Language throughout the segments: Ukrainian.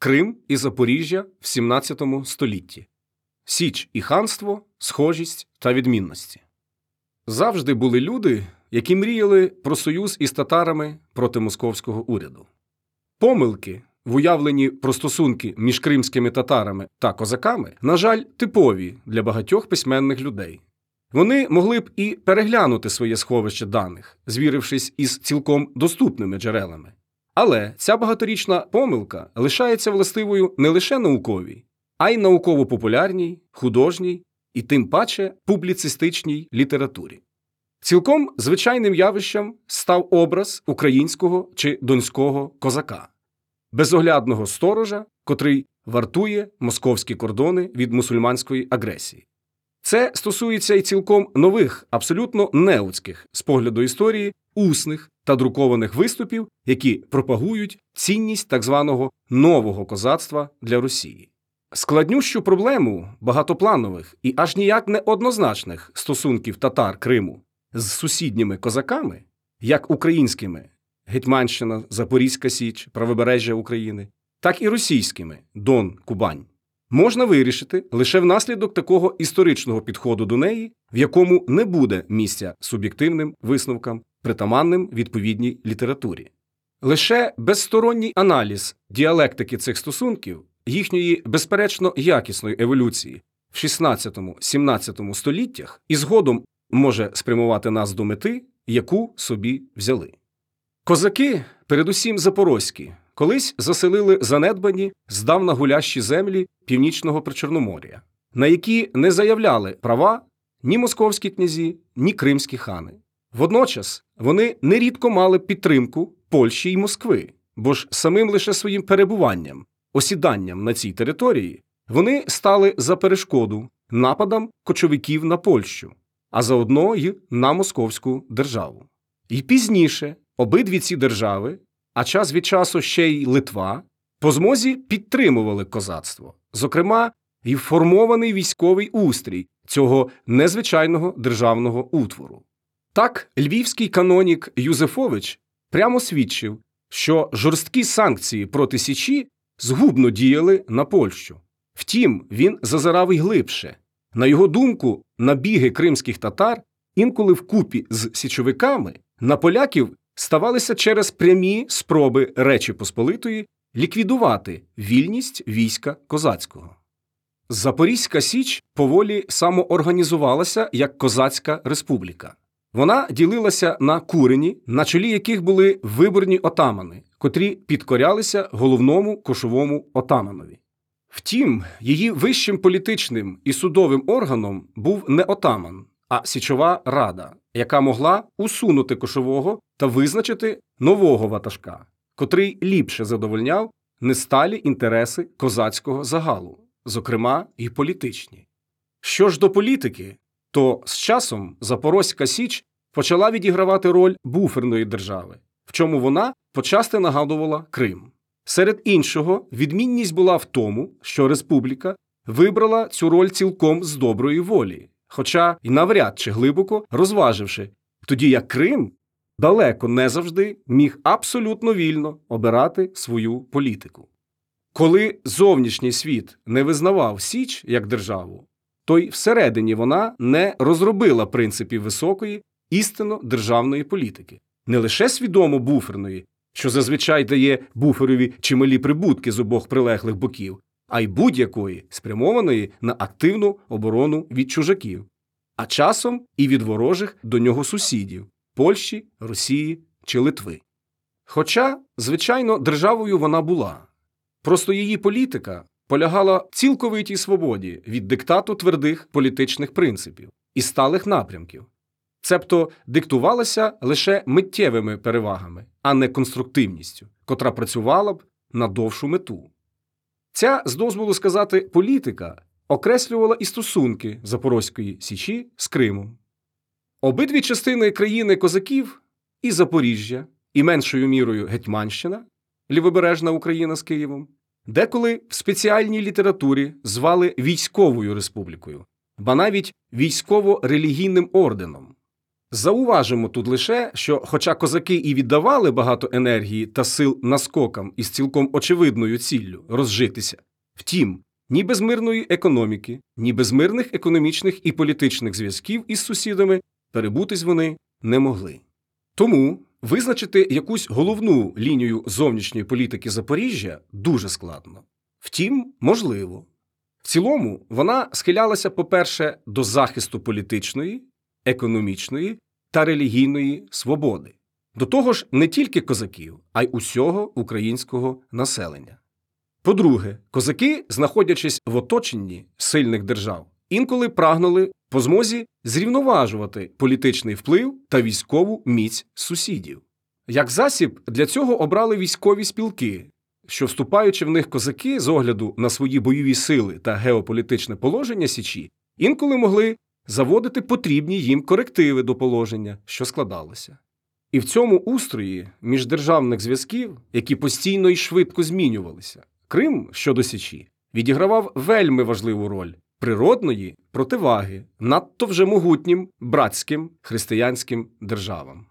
Крим і Запоріжжя в 17 столітті. Січ і ханство, схожість та відмінності. Завжди були люди, які мріяли про союз із татарами проти московського уряду. Помилки, в уявленні про стосунки між кримськими татарами та козаками, на жаль, типові для багатьох письменних людей. Вони могли б і переглянути своє сховище даних, звірившись із цілком доступними джерелами. Але ця багаторічна помилка лишається властивою не лише науковій, а й науково-популярній, художній і тим паче публіцистичній літературі. Цілком звичайним явищем став образ українського чи донського козака, безоглядного сторожа, котрий вартує московські кордони від мусульманської агресії. Це стосується і цілком нових, абсолютно неуцьких з погляду історії, усних та друкованих виступів, які пропагують цінність так званого нового козацтва для Росії. Складнющу проблему багатопланових і аж ніяк не однозначних стосунків татар Криму з сусідніми козаками, як українськими Гетьманщина, Запорізька Січ, Правобережжя України, так і російськими Дон Кубань можна вирішити лише внаслідок такого історичного підходу до неї, в якому не буде місця суб'єктивним висновкам, притаманним відповідній літературі. Лише безсторонній аналіз діалектики цих стосунків, їхньої безперечно якісної еволюції в 16-17 століттях і згодом може спрямувати нас до мети, яку собі взяли. Козаки, передусім запорозькі, колись заселили занедбані здавна гулящі землі північного Причорномор'я, на які не заявляли права ні московські князі, ні кримські хани. Водночас вони нерідко мали підтримку Польщі й Москви, бо ж самим лише своїм перебуванням, осіданням на цій території вони стали за перешкоду нападам кочовиків на Польщу, а заодно й на московську державу. І пізніше обидві ці держави а час від часу ще й Литва, по змозі підтримували козацтво, зокрема, і формований військовий устрій цього незвичайного державного утвору. Так, львівський канонік Юзефович прямо свідчив, що жорсткі санкції проти Січі згубно діяли на Польщу. Втім, він зазирав і глибше. На його думку, набіги кримських татар інколи вкупі з січовиками на поляків ставалися через прямі спроби Речі Посполитої ліквідувати вільність війська козацького. Запорізька Січ поволі самоорганізувалася як Козацька Республіка. Вона ділилася на курені, на чолі яких були виборні отамани, котрі підкорялися головному кошовому отаманові. Втім, її вищим політичним і судовим органом був не отаман, а Січова Рада, яка могла усунути кошового та визначити нового ватажка, котрий ліпше задовольняв несталі інтереси козацького загалу, зокрема і політичні. Що ж до політики, то з часом Запорозька Січ почала відігравати роль буферної держави, в чому вона почасти нагадувала Крим. Серед іншого, відмінність була в тому, що республіка вибрала цю роль цілком з доброї волі, хоча й навряд чи глибоко розваживши, тоді як Крим далеко не завжди міг абсолютно вільно обирати свою політику. Коли зовнішній світ не визнавав Січ як державу, то й всередині вона не розробила принципів високої, істинно державної політики, не лише свідомо буферної, що зазвичай дає буферові чималі прибутки з обох прилеглих боків, а й будь-якої спрямованої на активну оборону від чужаків, а часом і від ворожих до нього сусідів Польщі, Росії чи Литви. Хоча, звичайно, державою вона була. Просто її політика полягала в цілковитій свободі від диктату твердих політичних принципів і сталих напрямків, цебто диктувалася лише миттєвими перевагами, а не конструктивністю, котра працювала б на довшу мету. Ця, з дозволу сказати, політика окреслювала і стосунки Запорозької Січі з Кримом. Обидві частини країни козаків і Запоріжжя, і меншою мірою Гетьманщина, лівобережна Україна з Києвом, деколи в спеціальній літературі звали військовою республікою, ба навіть військово-релігійним орденом. Зауважимо тут лише, що, хоча козаки і віддавали багато енергії та сил наскокам із цілком очевидною ціллю розжитися, втім, ні без мирної економіки, ні без мирних економічних і політичних зв'язків із сусідами перебутись вони не могли. Тому визначити якусь головну лінію зовнішньої політики Запоріжжя дуже складно. Втім, можливо. В цілому вона схилялася, по-перше, до захисту політичної, економічної та релігійної свободи, до того ж, не тільки козаків, а й усього українського населення. По-друге, козаки, знаходячись в оточенні сильних держав, інколи прагнули по змозі зрівноважувати політичний вплив та військову міць сусідів. Як засіб для цього обрали військові спілки, що, вступаючи в них козаки з огляду на свої бойові сили та геополітичне положення Січі, інколи могли заводити потрібні їм корективи до положення, що складалося. І в цьому устрої міждержавних зв'язків, які постійно і швидко змінювалися, Крим щодо Січі відігравав вельми важливу роль природної противаги надто вже могутнім братським християнським державам.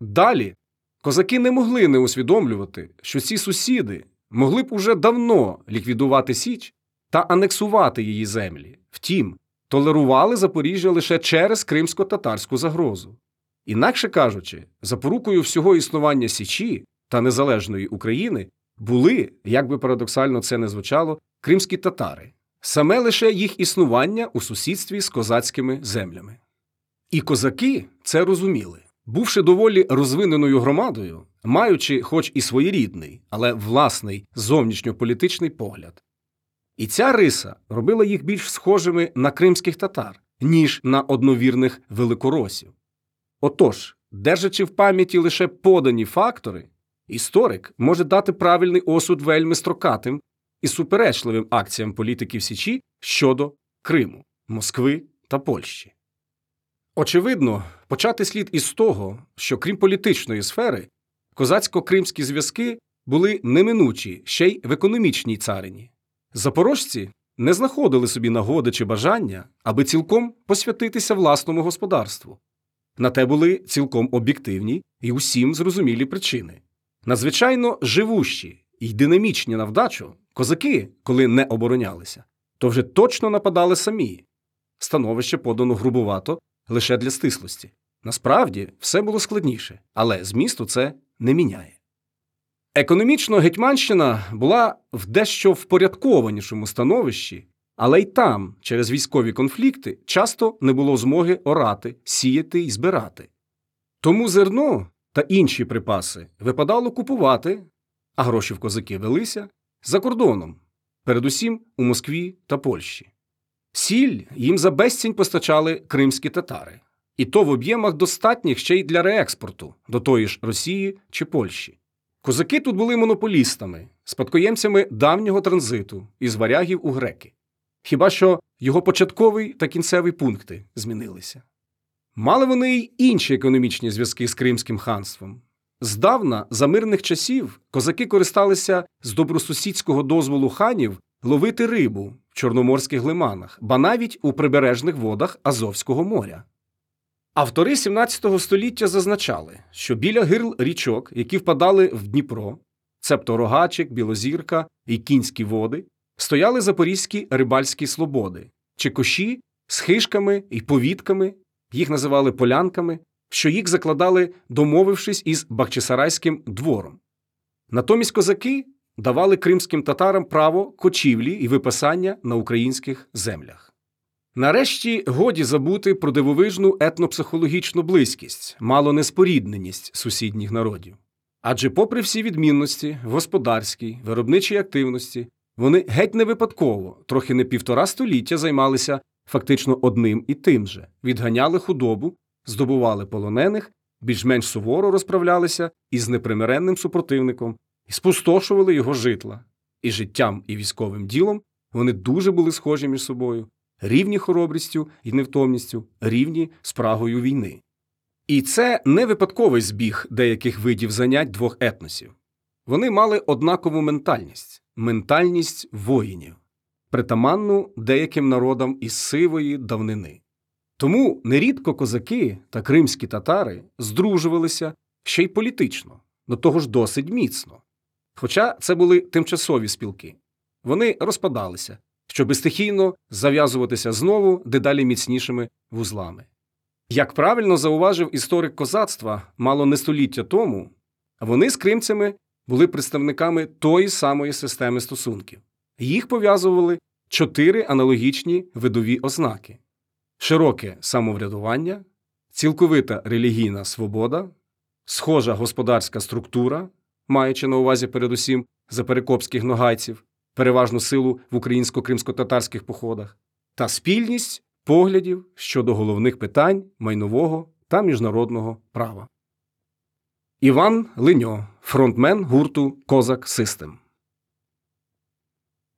Далі козаки не могли не усвідомлювати, що ці сусіди могли б уже давно ліквідувати Січ та анексувати її землі. Втім, толерували Запоріжжя лише через кримсько-татарську загрозу. Інакше кажучи, запорукою всього існування Січі та незалежної України були, як би парадоксально це не звучало, кримські татари, саме лише їх існування у сусідстві з козацькими землями. І козаки це розуміли, бувши доволі розвиненою громадою, маючи, хоч і своєрідний, але власний зовнішньополітичний погляд. І ця риса робила їх більш схожими на кримських татар, ніж на одновірних великоросів. Отож, держачи в пам'яті лише подані фактори, історик може дати правильний осуд вельми строкатим і суперечливим акціям політиків Січі щодо Криму, Москви та Польщі. Очевидно, почати слід із того, що крім політичної сфери, козацько-кримські зв'язки були неминучі ще й в економічній царині. Запорожці не знаходили собі нагоди чи бажання, аби цілком посвятитися власному господарству. На те були цілком об'єктивні і усім зрозумілі причини. Надзвичайно живущі й динамічні на вдачу, козаки, коли не оборонялися, то вже точно нападали самі. Становище подано грубувато лише для стислості. Насправді все було складніше, але змісту це не міняє. Економічно Гетьманщина була в дещо впорядкованішому становищі, але й там, через військові конфлікти, часто не було змоги орати, сіяти і збирати. Тому зерно та інші припаси випадало купувати, а гроші в козаки велися за кордоном, передусім у Москві та Польщі. Сіль їм за безцінь постачали кримські татари, і то в об'ємах достатніх ще й для реекспорту до тої ж Росії чи Польщі. Козаки тут були монополістами, спадкоємцями давнього транзиту із варягів у греки. Хіба що його початковий та кінцевий пункти змінилися. Мали вони й інші економічні зв'язки з Кримським ханством. Здавна, за мирних часів, козаки користалися з добросусідського дозволу ханів ловити рибу в чорноморських лиманах, ба навіть у прибережних водах Азовського моря. Автори 17 століття зазначали, що біля гирл річок, які впадали в Дніпро, цебто Рогачик, Білозірка і Кінські води, стояли запорізькі рибальські слободи, чекоші з хишками і повітками, їх називали полянками, що їх закладали, домовившись із Бахчисарайським двором. Натомість козаки давали кримським татарам право кочівлі і випасання на українських землях. Нарешті годі забути про дивовижну етнопсихологічну близькість, малонеспорідненість сусідніх народів. Адже, попри всі відмінності в господарській, виробничій активності, вони геть не випадково, трохи не півтора століття займалися фактично одним і тим же, відганяли худобу, здобували полонених, більш-менш суворо розправлялися із непримиренним супротивником і спустошували його житла. І життям, і військовим ділом вони дуже були схожі між собою, рівні хоробрістю і невтомністю, рівні спрагою війни. І це не випадковий збіг деяких видів занять двох етносів. Вони мали однакову ментальність ментальність воїнів, притаманну деяким народам із сивої давнини. Тому нерідко козаки та кримські татари здружувалися ще й політично, до того ж досить міцно. Хоча це були тимчасові спілки. Вони розпадалися, щоби стихійно зав'язуватися знову дедалі міцнішими вузлами. Як правильно зауважив історик козацтва мало не століття тому, вони з кримцями були представниками тої самої системи стосунків. Їх пов'язували чотири аналогічні видові ознаки: широке самоврядування, цілковита релігійна свобода, схожа господарська структура, маючи на увазі передусім заперекопських ногайців, переважну силу в українсько-кримсько-татарських походах, та спільність поглядів щодо головних питань майнового та міжнародного права. Іван Линьо, фронтмен гурту Козак Систем.